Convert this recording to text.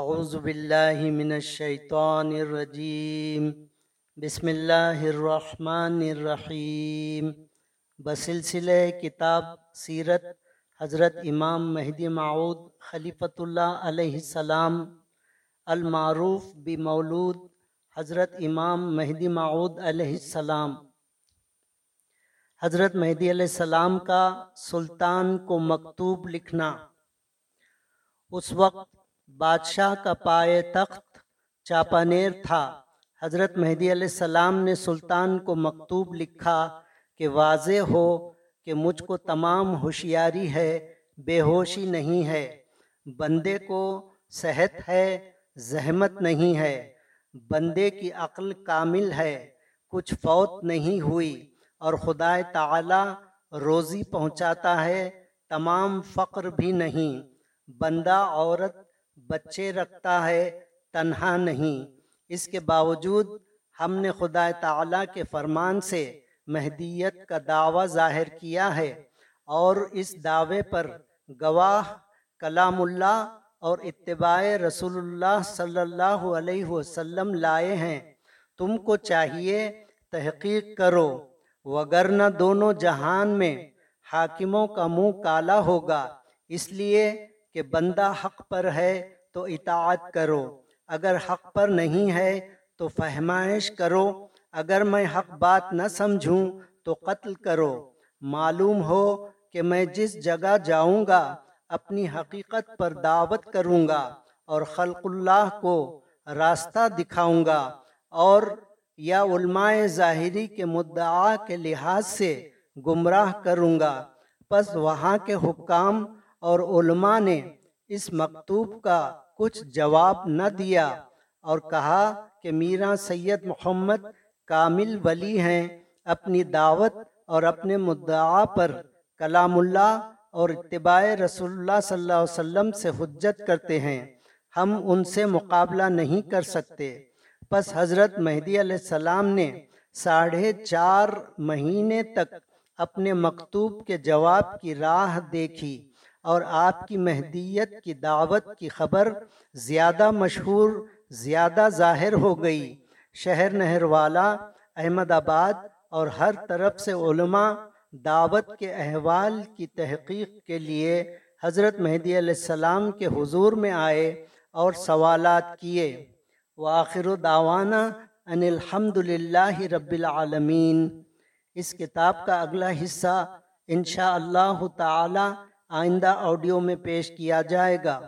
اعوذ باللہ من الشیطان الرجیم بسم اللہ الرحمن الرحیم بسلسلہ کتاب سیرت حضرت امام مہدی معود خلیفۃ اللہ علیہ السلام، المعروف بمولود حضرت امام مہدی معود علیہ السلام۔ حضرت مہدی علیہ السلام کا سلطان کو مکتوب لکھنا۔ اس وقت بادشاہ کا پائے تخت چاپانیر تھا۔ حضرت مہدی علیہ السلام نے سلطان کو مکتوب لکھا کہ واضح ہو کہ مجھ کو تمام ہوشیاری ہے، بے ہوشی نہیں ہے۔ بندے کو صحت ہے، زحمت نہیں ہے۔ بندے کی عقل کامل ہے، کچھ فوت نہیں ہوئی۔ اور خدا تعالی روزی پہنچاتا ہے، تمام فقر بھی نہیں۔ بندہ عورت بچے رکھتا ہے، تنہا نہیں۔ اس کے باوجود ہم نے خدا تعالی کے فرمان سے مہدیت کا دعویٰ ظاہر کیا ہے۔ اور اس دعوے پر گواہ، کلام اللہ اور اتباع رسول اللہ صلی اللہ علیہ وسلم لائے ہیں۔ تم کو چاہیے تحقیق کرو، وگرنہ دونوں جہان میں حاکموں کا منہ کالا ہوگا۔ اس لیے کہ بندہ حق پر ہے تو اطاعت کرو، اگر حق پر نہیں ہے تو فہمائش کرو، اگر میں حق بات نہ سمجھوں تو قتل کرو۔ معلوم ہو کہ میں جس جگہ جاؤں گا اپنی حقیقت پر دعوت کروں گا اور خلق اللہ کو راستہ دکھاؤں گا اور یا علماء ظاہری کے مدعا کے لحاظ سے گمراہ کروں گا۔ پس وہاں کے حکام اور علماء نے اس مکتوب کا کچھ جواب نہ دیا اور کہا کہ میرا سید محمد کامل ولی ہیں، اپنی دعوت اور اپنے مدعا پر کلام اللہ اور اتباع رسول اللہ صلی اللہ علیہ وسلم سے حجت کرتے ہیں۔ ہم ان سے مقابلہ نہیں کر سکتے۔ پس حضرت مہدی علیہ السلام نے ساڑھے چار مہینے تک اپنے مکتوب کے جواب کی راہ دیکھی۔ اور آپ کی مہدیت کی دعوت کی خبر زیادہ مشہور، زیادہ ظاہر ہو گئی۔ شہر نہر والا احمد آباد اور ہر طرف سے علماء دعوت کے احوال کی تحقیق کے لیے حضرت مہدی علیہ السلام کے حضور میں آئے اور سوالات کیے۔ وآخر دعوانا ان الحمد للہ رب العالمین۔ اس کتاب کا اگلا حصہ انشاءاللہ تعالی آئندہ آڈیو میں پیش کیا جائے گا۔